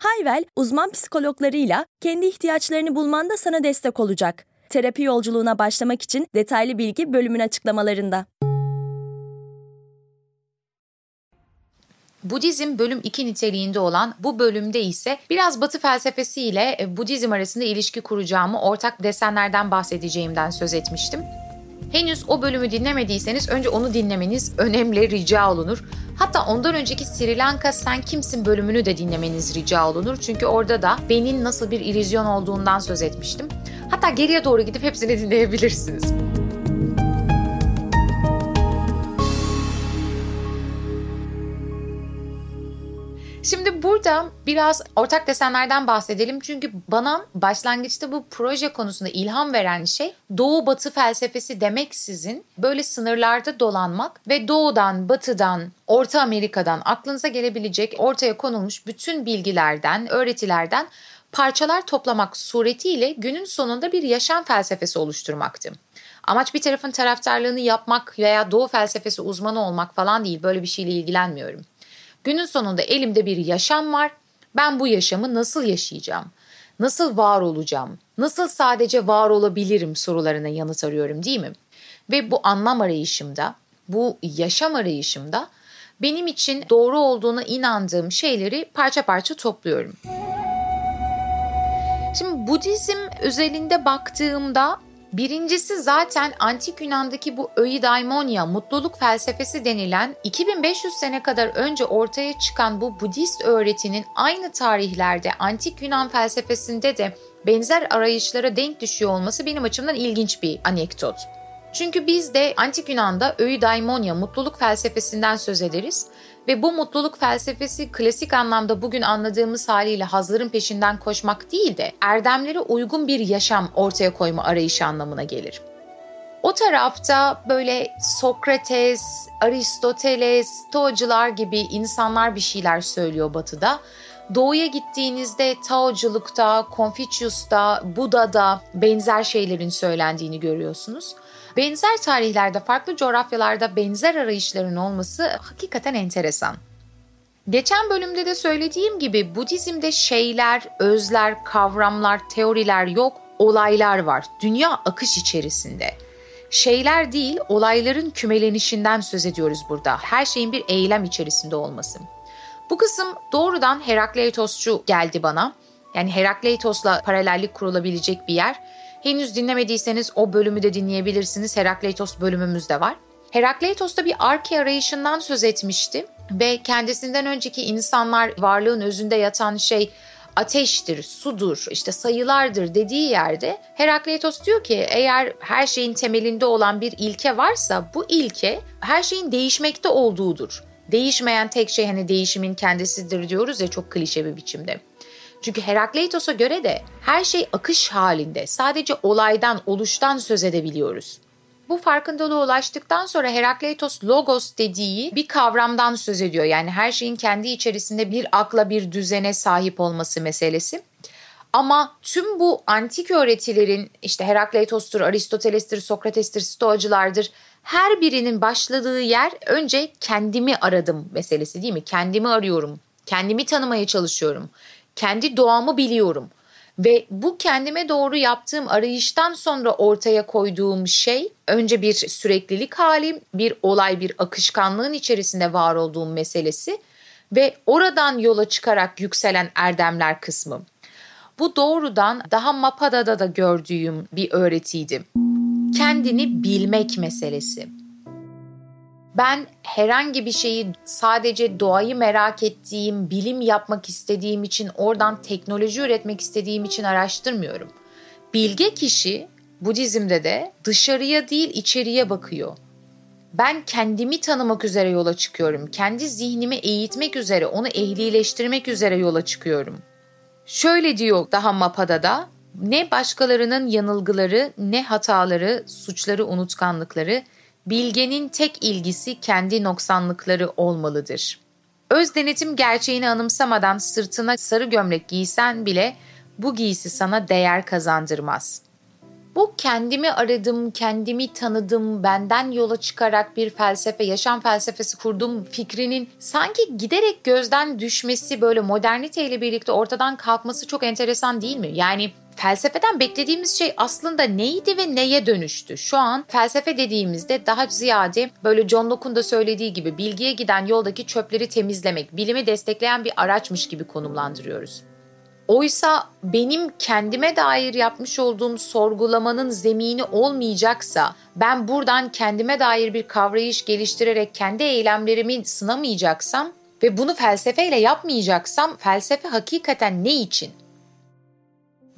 Hayvel, uzman psikologlarıyla kendi ihtiyaçlarını bulmanda sana destek olacak. Terapi yolculuğuna başlamak için detaylı bilgi bölümün açıklamalarında. Budizm bölüm 2 niteliğinde olan bu bölümde ise biraz batı felsefesi ile e, Budizm arasında ilişki kuracağımı ortak desenlerden bahsedeceğimden söz etmiştim. Henüz o bölümü dinlemediyseniz önce onu dinlemeniz önemli rica olunur. Hatta ondan önceki Sri Lanka Sen Kimsin bölümünü de dinlemeniz rica olunur. Çünkü orada da benim nasıl bir illüzyon olduğundan söz etmiştim. Hatta geriye doğru gidip hepsini dinleyebilirsiniz. Şimdi burada biraz ortak desenlerden bahsedelim. Çünkü bana başlangıçta bu proje konusunda ilham veren şey Doğu Batı felsefesi demeksizin böyle sınırlarda dolanmak ve Doğudan, Batıdan, Orta Amerika'dan aklınıza gelebilecek ortaya konulmuş bütün bilgilerden, öğretilerden parçalar toplamak suretiyle günün sonunda bir yaşam felsefesi oluşturmaktı. Amaç bir tarafın taraftarlığını yapmak veya doğu felsefesi uzmanı olmak falan değil. Böyle bir şeyle ilgilenmiyorum. Günün sonunda elimde bir yaşam var. Ben bu yaşamı nasıl yaşayacağım? Nasıl var olacağım? Nasıl sadece var olabilirim sorularına yanıt arıyorum değil mi? Ve bu anlam arayışımda, bu yaşam arayışımda benim için doğru olduğuna inandığım şeyleri parça parça topluyorum. Şimdi Budizm özelinde baktığımda Birincisi zaten antik Yunan'daki bu öidaimonia, mutluluk felsefesi denilen 2500 sene kadar önce ortaya çıkan bu Budist öğretinin aynı tarihlerde antik Yunan felsefesinde de benzer arayışlara denk düşüyor olması benim açımdan ilginç bir anekdot. Çünkü biz de antik Yunan'da öidaimonia, mutluluk felsefesinden söz ederiz ve bu mutluluk felsefesi klasik anlamda bugün anladığımız haliyle hazların peşinden koşmak değil de erdemlere uygun bir yaşam ortaya koyma arayışı anlamına gelir. O tarafta böyle Sokrates, Aristoteles, Stoacılar gibi insanlar bir şeyler söylüyor batıda. Doğuya gittiğinizde Taoculukta, Confucius'ta, Buda'da benzer şeylerin söylendiğini görüyorsunuz. Benzer tarihlerde farklı coğrafyalarda benzer arayışların olması hakikaten enteresan. Geçen bölümde de söylediğim gibi Budizm'de şeyler, özler, kavramlar, teoriler yok, olaylar var. Dünya akış içerisinde. Şeyler değil, olayların kümelenişinden söz ediyoruz burada. Her şeyin bir eylem içerisinde olması. Bu kısım doğrudan Herakleitosçu geldi bana. Yani Herakleitos'la paralellik kurulabilecek bir yer. Henüz dinlemediyseniz o bölümü de dinleyebilirsiniz. Herakleitos bölümümüz de var. Herakleitos'ta bir arke arayışından söz etmişti ve kendisinden önceki insanlar varlığın özünde yatan şey ateştir, sudur, işte sayılardır dediği yerde Herakleitos diyor ki eğer her şeyin temelinde olan bir ilke varsa bu ilke her şeyin değişmekte olduğudur. Değişmeyen tek şey hani değişimin kendisidir diyoruz ya çok klişe bir biçimde. Çünkü Herakleitos'a göre de her şey akış halinde. Sadece olaydan, oluştan söz edebiliyoruz. Bu farkındalığa ulaştıktan sonra Herakleitos logos dediği bir kavramdan söz ediyor. Yani her şeyin kendi içerisinde bir akla bir düzene sahip olması meselesi. Ama tüm bu antik öğretilerin işte Herakleitos'tur, Aristoteles'tir, Sokrates'tir, Stoacılardır her birinin başladığı yer önce kendimi aradım meselesi değil mi? Kendimi arıyorum, kendimi tanımaya çalışıyorum. Kendi doğamı biliyorum. Ve bu kendime doğru yaptığım arayıştan sonra ortaya koyduğum şey önce bir süreklilik halim, bir olay, bir akışkanlığın içerisinde var olduğum meselesi ve oradan yola çıkarak yükselen erdemler kısmı. Bu doğrudan daha Mapada'da da gördüğüm bir öğretiydi. Kendini bilmek meselesi. Ben herhangi bir şeyi sadece doğayı merak ettiğim, bilim yapmak istediğim için, oradan teknoloji üretmek istediğim için araştırmıyorum. Bilge kişi Budizm'de de dışarıya değil içeriye bakıyor. Ben kendimi tanımak üzere yola çıkıyorum. Kendi zihnimi eğitmek üzere, onu ehlileştirmek üzere yola çıkıyorum. Şöyle diyor daha Mapada'da, Ne başkalarının yanılgıları, ne hataları, suçları, unutkanlıkları, bilgenin tek ilgisi kendi noksanlıkları olmalıdır. Öz denetim gerçeğini anımsamadan sırtına sarı gömlek giysen bile bu giysi sana değer kazandırmaz. Bu kendimi aradım, kendimi tanıdım, benden yola çıkarak bir felsefe, yaşam felsefesi kurdum fikrinin sanki giderek gözden düşmesi, böyle moderniteyle birlikte ortadan kalkması çok enteresan değil mi? Yani felsefeden beklediğimiz şey aslında neydi ve neye dönüştü? Şu an felsefe dediğimizde daha ziyade böyle John Locke'un da söylediği gibi bilgiye giden yoldaki çöpleri temizlemek, bilimi destekleyen bir araçmış gibi konumlandırıyoruz. Oysa benim kendime dair yapmış olduğum sorgulamanın zemini olmayacaksa, ben buradan kendime dair bir kavrayış geliştirerek kendi eylemlerimi sınamayacaksam ve bunu felsefeyle yapmayacaksam felsefe hakikaten ne için?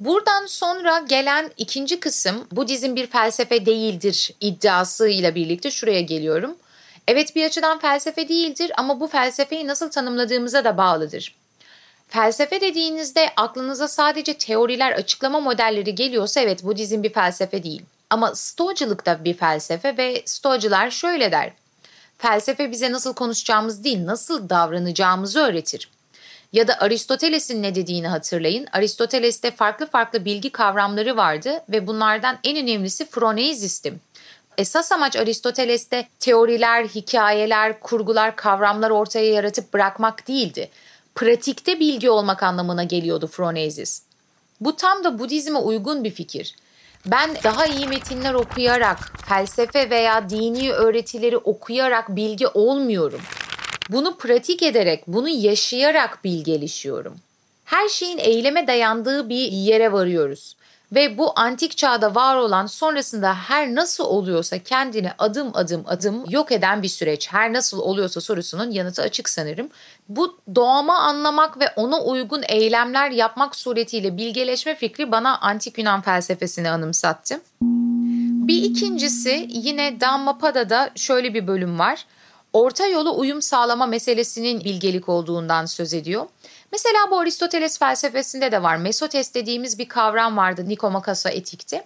Buradan sonra gelen ikinci kısım Budizm bir felsefe değildir iddiasıyla birlikte şuraya geliyorum. Evet bir açıdan felsefe değildir ama bu felsefeyi nasıl tanımladığımıza da bağlıdır. Felsefe dediğinizde aklınıza sadece teoriler, açıklama modelleri geliyorsa evet Budizm bir felsefe değil. Ama Stoacılık da bir felsefe ve Stoacılar şöyle der. Felsefe bize nasıl konuşacağımız değil, nasıl davranacağımızı öğretir. Ya da Aristoteles'in ne dediğini hatırlayın. Aristoteles'te farklı farklı bilgi kavramları vardı ve bunlardan en önemlisi Phroneisis'ti. Esas amaç Aristoteles'te teoriler, hikayeler, kurgular, kavramlar ortaya yaratıp bırakmak değildi pratikte bilgi olmak anlamına geliyordu Phronesis. Bu tam da Budizm'e uygun bir fikir. Ben daha iyi metinler okuyarak, felsefe veya dini öğretileri okuyarak bilgi olmuyorum. Bunu pratik ederek, bunu yaşayarak bilgelişiyorum. Her şeyin eyleme dayandığı bir yere varıyoruz. Ve bu antik çağda var olan sonrasında her nasıl oluyorsa kendini adım adım adım yok eden bir süreç. Her nasıl oluyorsa sorusunun yanıtı açık sanırım. Bu doğama anlamak ve ona uygun eylemler yapmak suretiyle bilgeleşme fikri bana antik Yunan felsefesini anımsattı. Bir ikincisi yine Dhammapada'da şöyle bir bölüm var. Orta yolu uyum sağlama meselesinin bilgelik olduğundan söz ediyor. Mesela bu Aristoteles felsefesinde de var. Mesotes dediğimiz bir kavram vardı Nikomakos'a etikte.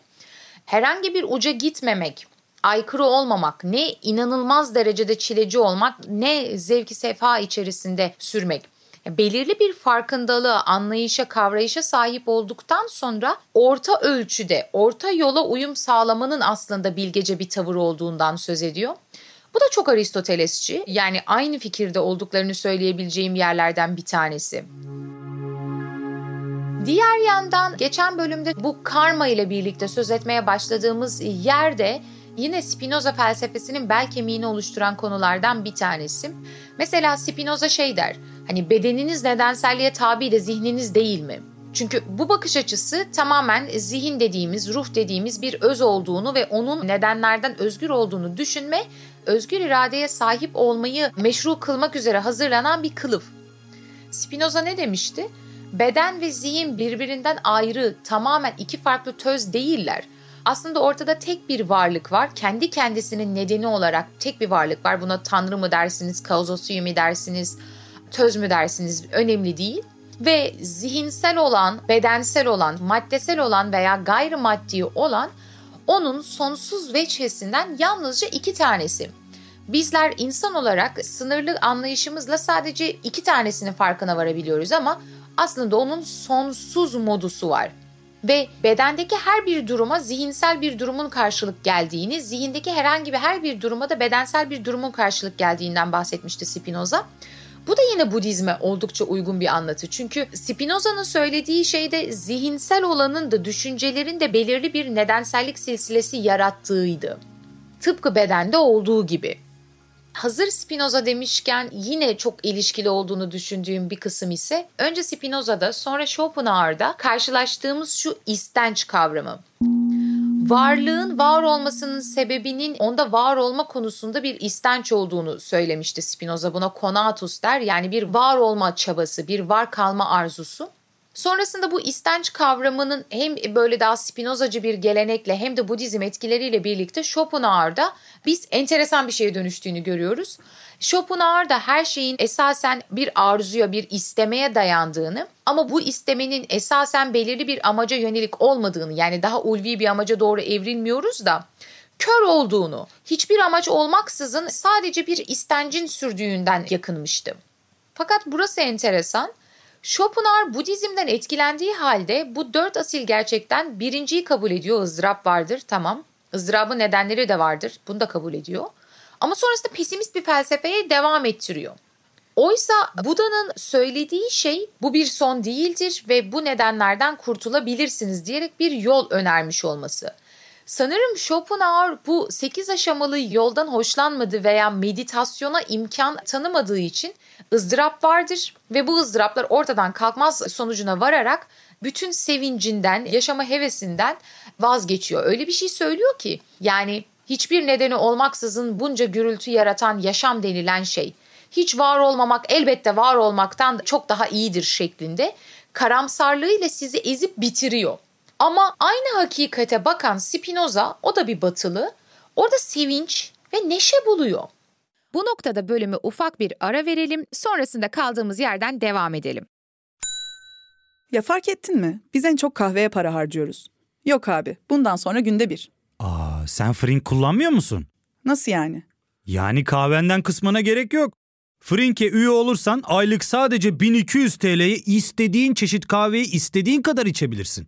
Herhangi bir uca gitmemek, aykırı olmamak, ne inanılmaz derecede çileci olmak, ne zevki sefa içerisinde sürmek. Belirli bir farkındalığa, anlayışa, kavrayışa sahip olduktan sonra orta ölçüde, orta yola uyum sağlamanın aslında bilgece bir tavır olduğundan söz ediyor. Bu da çok Aristotelesçi. Yani aynı fikirde olduklarını söyleyebileceğim yerlerden bir tanesi. Diğer yandan geçen bölümde bu karma ile birlikte söz etmeye başladığımız yerde yine Spinoza felsefesinin bel kemiğini oluşturan konulardan bir tanesi. Mesela Spinoza şey der, hani bedeniniz nedenselliğe tabi de zihniniz değil mi? Çünkü bu bakış açısı tamamen zihin dediğimiz, ruh dediğimiz bir öz olduğunu ve onun nedenlerden özgür olduğunu düşünme, özgür iradeye sahip olmayı meşru kılmak üzere hazırlanan bir kılıf. Spinoza ne demişti? Beden ve zihin birbirinden ayrı, tamamen iki farklı töz değiller. Aslında ortada tek bir varlık var. Kendi kendisinin nedeni olarak tek bir varlık var. Buna tanrı mı dersiniz, kauzosyu mu dersiniz, töz mü dersiniz önemli değil ve zihinsel olan, bedensel olan, maddesel olan veya gayrimaddi olan onun sonsuz veçhesinden yalnızca iki tanesi. Bizler insan olarak sınırlı anlayışımızla sadece iki tanesinin farkına varabiliyoruz ama aslında onun sonsuz modusu var. Ve bedendeki her bir duruma zihinsel bir durumun karşılık geldiğini, zihindeki herhangi bir her bir duruma da bedensel bir durumun karşılık geldiğinden bahsetmişti Spinoza. Bu da yine Budizme oldukça uygun bir anlatı. Çünkü Spinoza'nın söylediği şeyde zihinsel olanın da düşüncelerin de belirli bir nedensellik silsilesi yarattığıydı. Tıpkı bedende olduğu gibi. Hazır Spinoza demişken yine çok ilişkili olduğunu düşündüğüm bir kısım ise önce Spinoza'da sonra Schopenhauer'da karşılaştığımız şu istenç kavramı varlığın var olmasının sebebinin onda var olma konusunda bir istenç olduğunu söylemişti Spinoza. Buna konatus der yani bir var olma çabası, bir var kalma arzusu. Sonrasında bu istenç kavramının hem böyle daha Spinozacı bir gelenekle hem de Budizm etkileriyle birlikte Schopenhauer'da biz enteresan bir şeye dönüştüğünü görüyoruz. Schopenhauer da her şeyin esasen bir arzuya, bir istemeye dayandığını ama bu istemenin esasen belirli bir amaca yönelik olmadığını yani daha ulvi bir amaca doğru evrilmiyoruz da kör olduğunu, hiçbir amaç olmaksızın sadece bir istencin sürdüğünden yakınmıştı. Fakat burası enteresan. Schopenhauer Budizm'den etkilendiği halde bu dört asil gerçekten birinciyi kabul ediyor. ızdırap vardır tamam. ızdırabın nedenleri de vardır. Bunu da kabul ediyor. Ama sonrasında pesimist bir felsefeye devam ettiriyor. Oysa Buda'nın söylediği şey bu bir son değildir ve bu nedenlerden kurtulabilirsiniz diyerek bir yol önermiş olması. Sanırım Schopenhauer bu 8 aşamalı yoldan hoşlanmadı veya meditasyona imkan tanımadığı için ızdırap vardır ve bu ızdıraplar ortadan kalkmaz sonucuna vararak bütün sevincinden, yaşama hevesinden vazgeçiyor. Öyle bir şey söylüyor ki yani hiçbir nedeni olmaksızın bunca gürültü yaratan yaşam denilen şey hiç var olmamak elbette var olmaktan çok daha iyidir şeklinde karamsarlığıyla sizi ezip bitiriyor. Ama aynı hakikate bakan Spinoza o da bir batılı orada sevinç ve neşe buluyor. Bu noktada bölümü ufak bir ara verelim, sonrasında kaldığımız yerden devam edelim. Ya fark ettin mi? Biz en çok kahveye para harcıyoruz. Yok abi, bundan sonra günde bir. Aa, sen Frink kullanmıyor musun? Nasıl yani? Yani kahvenden kısmına gerek yok. Frink'e üye olursan aylık sadece 1200 TL'ye istediğin çeşit kahveyi istediğin kadar içebilirsin.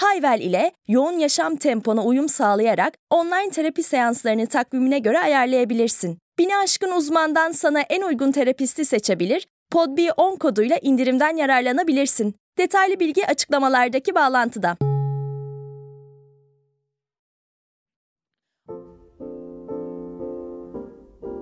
Hayvel ile yoğun yaşam tempona uyum sağlayarak online terapi seanslarını takvimine göre ayarlayabilirsin. Bini aşkın uzmandan sana en uygun terapisti seçebilir, podb10 koduyla indirimden yararlanabilirsin. Detaylı bilgi açıklamalardaki bağlantıda.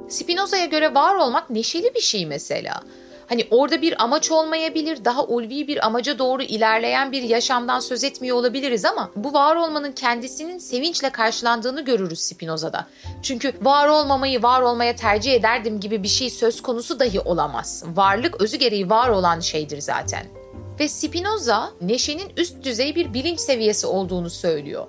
Spinoza'ya göre var olmak neşeli bir şey mesela. Hani orada bir amaç olmayabilir, daha ulvi bir amaca doğru ilerleyen bir yaşamdan söz etmiyor olabiliriz ama bu var olmanın kendisinin sevinçle karşılandığını görürüz Spinoza'da. Çünkü var olmamayı var olmaya tercih ederdim gibi bir şey söz konusu dahi olamaz. Varlık özü gereği var olan şeydir zaten. Ve Spinoza neşenin üst düzey bir bilinç seviyesi olduğunu söylüyor.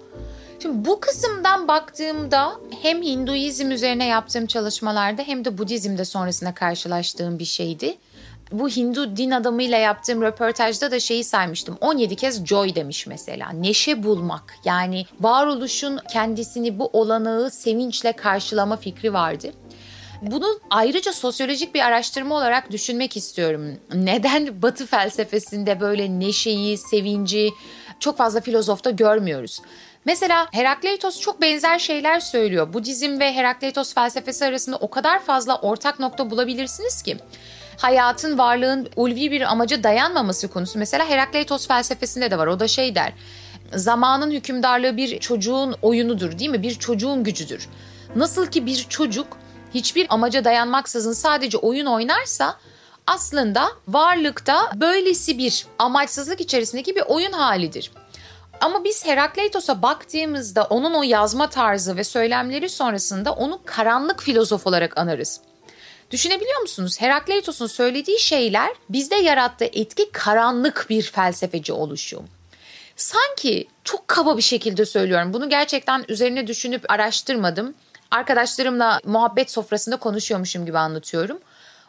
Şimdi bu kısımdan baktığımda hem Hinduizm üzerine yaptığım çalışmalarda hem de Budizm'de sonrasında karşılaştığım bir şeydi. Bu Hindu din adamıyla yaptığım röportajda da şeyi saymıştım. 17 kez joy demiş mesela. Neşe bulmak. Yani varoluşun kendisini bu olanağı sevinçle karşılama fikri vardı. Bunu ayrıca sosyolojik bir araştırma olarak düşünmek istiyorum. Neden Batı felsefesinde böyle neşeyi, sevinci çok fazla filozofta görmüyoruz? Mesela Herakleitos çok benzer şeyler söylüyor. Budizm ve Herakleitos felsefesi arasında o kadar fazla ortak nokta bulabilirsiniz ki hayatın, varlığın ulvi bir amaca dayanmaması konusu mesela Herakleitos felsefesinde de var. O da şey der. Zamanın hükümdarlığı bir çocuğun oyunudur değil mi? Bir çocuğun gücüdür. Nasıl ki bir çocuk hiçbir amaca dayanmaksızın sadece oyun oynarsa aslında varlıkta böylesi bir amaçsızlık içerisindeki bir oyun halidir. Ama biz Herakleitos'a baktığımızda onun o yazma tarzı ve söylemleri sonrasında onu karanlık filozof olarak anarız. Düşünebiliyor musunuz? Herakleitos'un söylediği şeyler bizde yarattığı etki karanlık bir felsefeci oluşu. Sanki çok kaba bir şekilde söylüyorum. Bunu gerçekten üzerine düşünüp araştırmadım. Arkadaşlarımla muhabbet sofrasında konuşuyormuşum gibi anlatıyorum.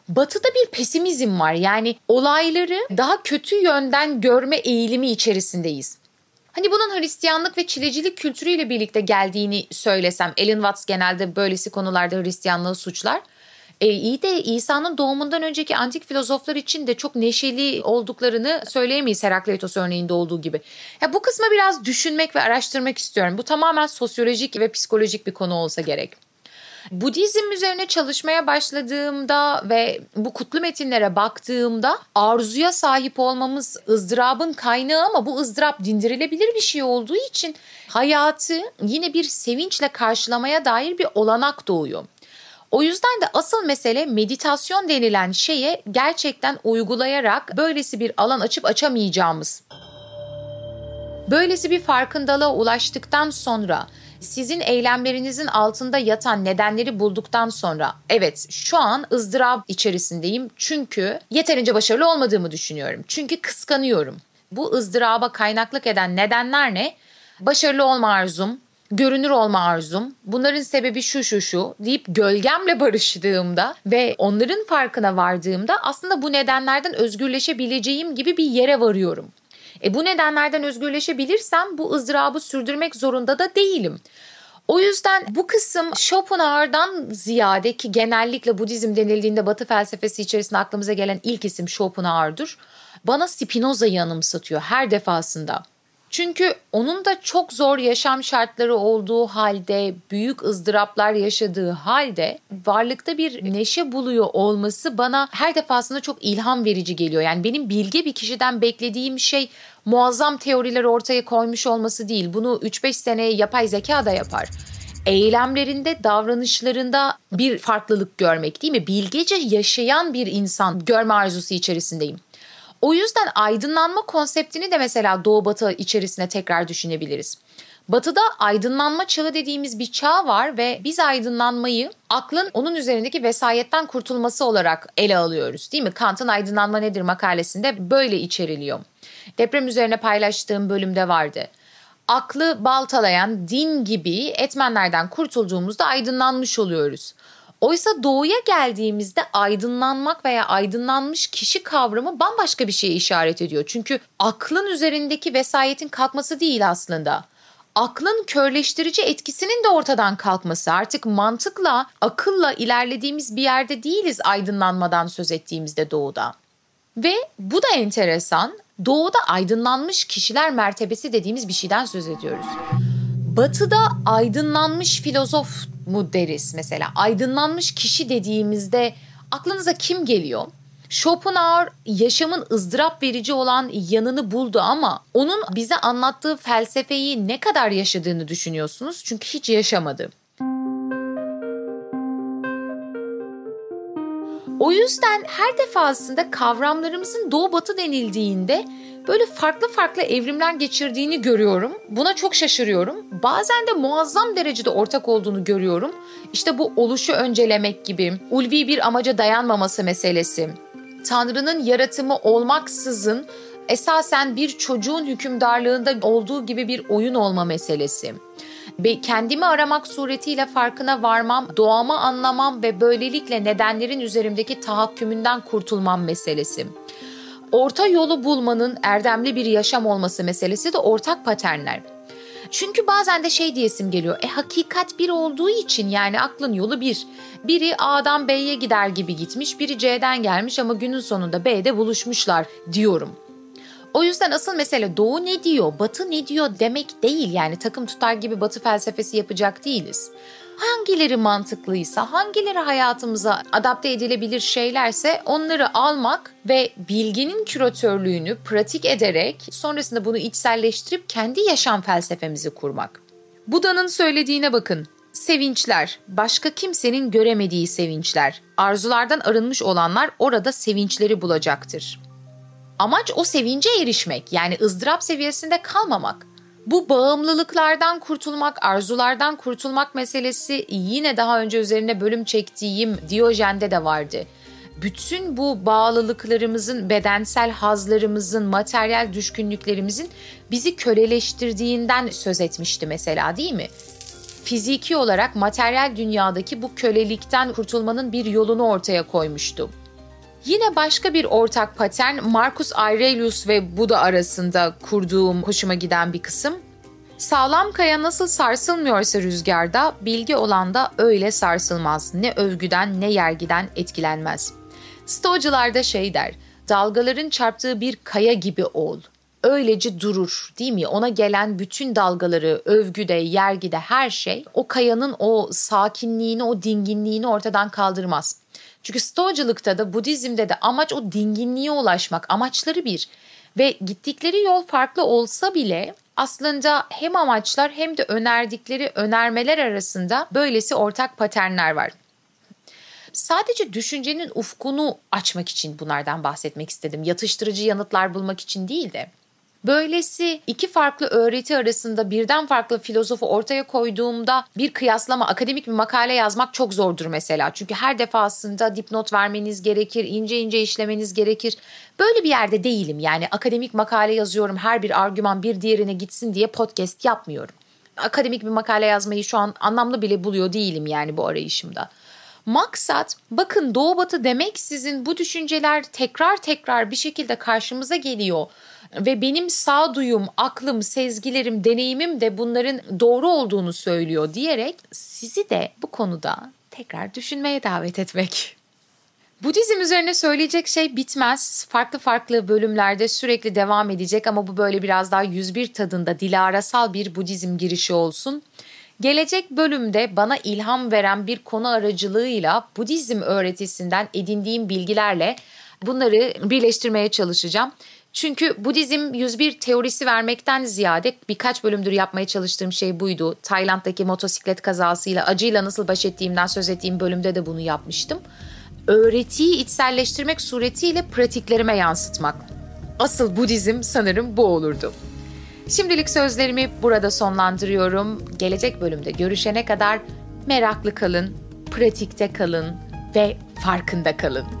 Batı'da bir pesimizm var. Yani olayları daha kötü yönden görme eğilimi içerisindeyiz. Hani bunun Hristiyanlık ve çilecilik kültürüyle birlikte geldiğini söylesem, Ellen Watts genelde böylesi konularda Hristiyanlığı suçlar. E, iyi de İsa'nın doğumundan önceki antik filozoflar için de çok neşeli olduklarını söyleyemeyiz Herakleitos örneğinde olduğu gibi. Ya bu kısmı biraz düşünmek ve araştırmak istiyorum. Bu tamamen sosyolojik ve psikolojik bir konu olsa gerek. Budizm üzerine çalışmaya başladığımda ve bu kutlu metinlere baktığımda arzuya sahip olmamız ızdırabın kaynağı ama bu ızdırap dindirilebilir bir şey olduğu için hayatı yine bir sevinçle karşılamaya dair bir olanak doğuyor. O yüzden de asıl mesele meditasyon denilen şeye gerçekten uygulayarak böylesi bir alan açıp açamayacağımız. Böylesi bir farkındalığa ulaştıktan sonra sizin eylemlerinizin altında yatan nedenleri bulduktan sonra evet şu an ızdırap içerisindeyim çünkü yeterince başarılı olmadığımı düşünüyorum. Çünkü kıskanıyorum. Bu ızdıraba kaynaklık eden nedenler ne? Başarılı olma arzum, görünür olma arzum, bunların sebebi şu şu şu deyip gölgemle barıştığımda ve onların farkına vardığımda aslında bu nedenlerden özgürleşebileceğim gibi bir yere varıyorum. E bu nedenlerden özgürleşebilirsem bu ızdırabı sürdürmek zorunda da değilim. O yüzden bu kısım Schopenhauer'dan ziyade ki genellikle Budizm denildiğinde Batı felsefesi içerisinde aklımıza gelen ilk isim Schopenhauer'dur. Bana Spinoza'yı anımsatıyor her defasında. Çünkü onun da çok zor yaşam şartları olduğu halde, büyük ızdıraplar yaşadığı halde varlıkta bir neşe buluyor olması bana her defasında çok ilham verici geliyor. Yani benim bilge bir kişiden beklediğim şey muazzam teoriler ortaya koymuş olması değil. Bunu 3-5 seneye yapay zeka da yapar eylemlerinde, davranışlarında bir farklılık görmek değil mi? Bilgece yaşayan bir insan görme arzusu içerisindeyim. O yüzden aydınlanma konseptini de mesela Doğu Batı içerisine tekrar düşünebiliriz. Batı'da aydınlanma çağı dediğimiz bir çağ var ve biz aydınlanmayı aklın onun üzerindeki vesayetten kurtulması olarak ele alıyoruz değil mi? Kant'ın Aydınlanma Nedir makalesinde böyle içeriliyor. Deprem üzerine paylaştığım bölümde vardı. Aklı baltalayan din gibi etmenlerden kurtulduğumuzda aydınlanmış oluyoruz. Oysa doğuya geldiğimizde aydınlanmak veya aydınlanmış kişi kavramı bambaşka bir şeye işaret ediyor. Çünkü aklın üzerindeki vesayetin kalkması değil aslında. Aklın körleştirici etkisinin de ortadan kalkması. Artık mantıkla, akılla ilerlediğimiz bir yerde değiliz aydınlanmadan söz ettiğimizde doğuda. Ve bu da enteresan. Doğuda aydınlanmış kişiler mertebesi dediğimiz bir şeyden söz ediyoruz. Batı'da aydınlanmış filozof mu deriz mesela? Aydınlanmış kişi dediğimizde aklınıza kim geliyor? Schopenhauer yaşamın ızdırap verici olan yanını buldu ama onun bize anlattığı felsefeyi ne kadar yaşadığını düşünüyorsunuz? Çünkü hiç yaşamadı. O yüzden her defasında kavramlarımızın doğu batı denildiğinde böyle farklı farklı evrimler geçirdiğini görüyorum. Buna çok şaşırıyorum. Bazen de muazzam derecede ortak olduğunu görüyorum. İşte bu oluşu öncelemek gibi, ulvi bir amaca dayanmaması meselesi. Tanrı'nın yaratımı olmaksızın esasen bir çocuğun hükümdarlığında olduğu gibi bir oyun olma meselesi ve kendimi aramak suretiyle farkına varmam, doğamı anlamam ve böylelikle nedenlerin üzerimdeki tahakkümünden kurtulmam meselesi. Orta yolu bulmanın erdemli bir yaşam olması meselesi de ortak paternler. Çünkü bazen de şey diyesim geliyor. E hakikat bir olduğu için yani aklın yolu bir. Biri A'dan B'ye gider gibi gitmiş, biri C'den gelmiş ama günün sonunda B'de buluşmuşlar diyorum. O yüzden asıl mesele Doğu ne diyor, Batı ne diyor demek değil. Yani takım tutar gibi Batı felsefesi yapacak değiliz. Hangileri mantıklıysa, hangileri hayatımıza adapte edilebilir şeylerse onları almak ve bilginin küratörlüğünü pratik ederek sonrasında bunu içselleştirip kendi yaşam felsefemizi kurmak. Buda'nın söylediğine bakın. Sevinçler, başka kimsenin göremediği sevinçler. Arzulardan arınmış olanlar orada sevinçleri bulacaktır. Amaç o sevince erişmek yani ızdırap seviyesinde kalmamak. Bu bağımlılıklardan kurtulmak, arzulardan kurtulmak meselesi yine daha önce üzerine bölüm çektiğim Diyojen'de de vardı. Bütün bu bağlılıklarımızın, bedensel hazlarımızın, materyal düşkünlüklerimizin bizi köleleştirdiğinden söz etmişti mesela değil mi? Fiziki olarak materyal dünyadaki bu kölelikten kurtulmanın bir yolunu ortaya koymuştu. Yine başka bir ortak patern Marcus Aurelius ve Buda arasında kurduğum hoşuma giden bir kısım. Sağlam kaya nasıl sarsılmıyorsa rüzgarda, bilgi olan da öyle sarsılmaz. Ne övgüden ne yergiden etkilenmez. Stoacılar da şey der, dalgaların çarptığı bir kaya gibi ol. Öylece durur değil mi? Ona gelen bütün dalgaları, övgüde, yergide her şey o kayanın o sakinliğini, o dinginliğini ortadan kaldırmaz. Çünkü Stoacılıkta da Budizm'de de amaç o dinginliğe ulaşmak. Amaçları bir. Ve gittikleri yol farklı olsa bile aslında hem amaçlar hem de önerdikleri önermeler arasında böylesi ortak paternler var. Sadece düşüncenin ufkunu açmak için bunlardan bahsetmek istedim. Yatıştırıcı yanıtlar bulmak için değil de. Böylesi iki farklı öğreti arasında birden farklı filozofu ortaya koyduğumda bir kıyaslama, akademik bir makale yazmak çok zordur mesela. Çünkü her defasında dipnot vermeniz gerekir, ince ince işlemeniz gerekir. Böyle bir yerde değilim yani akademik makale yazıyorum her bir argüman bir diğerine gitsin diye podcast yapmıyorum. Akademik bir makale yazmayı şu an anlamlı bile buluyor değilim yani bu arayışımda. Maksat bakın doğu batı demek sizin bu düşünceler tekrar tekrar bir şekilde karşımıza geliyor ve benim sağduyum, aklım, sezgilerim, deneyimim de bunların doğru olduğunu söylüyor diyerek sizi de bu konuda tekrar düşünmeye davet etmek. Budizm üzerine söyleyecek şey bitmez. Farklı farklı bölümlerde sürekli devam edecek ama bu böyle biraz daha 101 tadında dilarasal bir Budizm girişi olsun. Gelecek bölümde bana ilham veren bir konu aracılığıyla Budizm öğretisinden edindiğim bilgilerle bunları birleştirmeye çalışacağım. Çünkü Budizm 101 teorisi vermekten ziyade birkaç bölümdür yapmaya çalıştığım şey buydu. Tayland'daki motosiklet kazasıyla acıyla nasıl baş ettiğimden söz ettiğim bölümde de bunu yapmıştım. Öğretiyi içselleştirmek suretiyle pratiklerime yansıtmak. Asıl Budizm sanırım bu olurdu. Şimdilik sözlerimi burada sonlandırıyorum. Gelecek bölümde görüşene kadar meraklı kalın, pratikte kalın ve farkında kalın.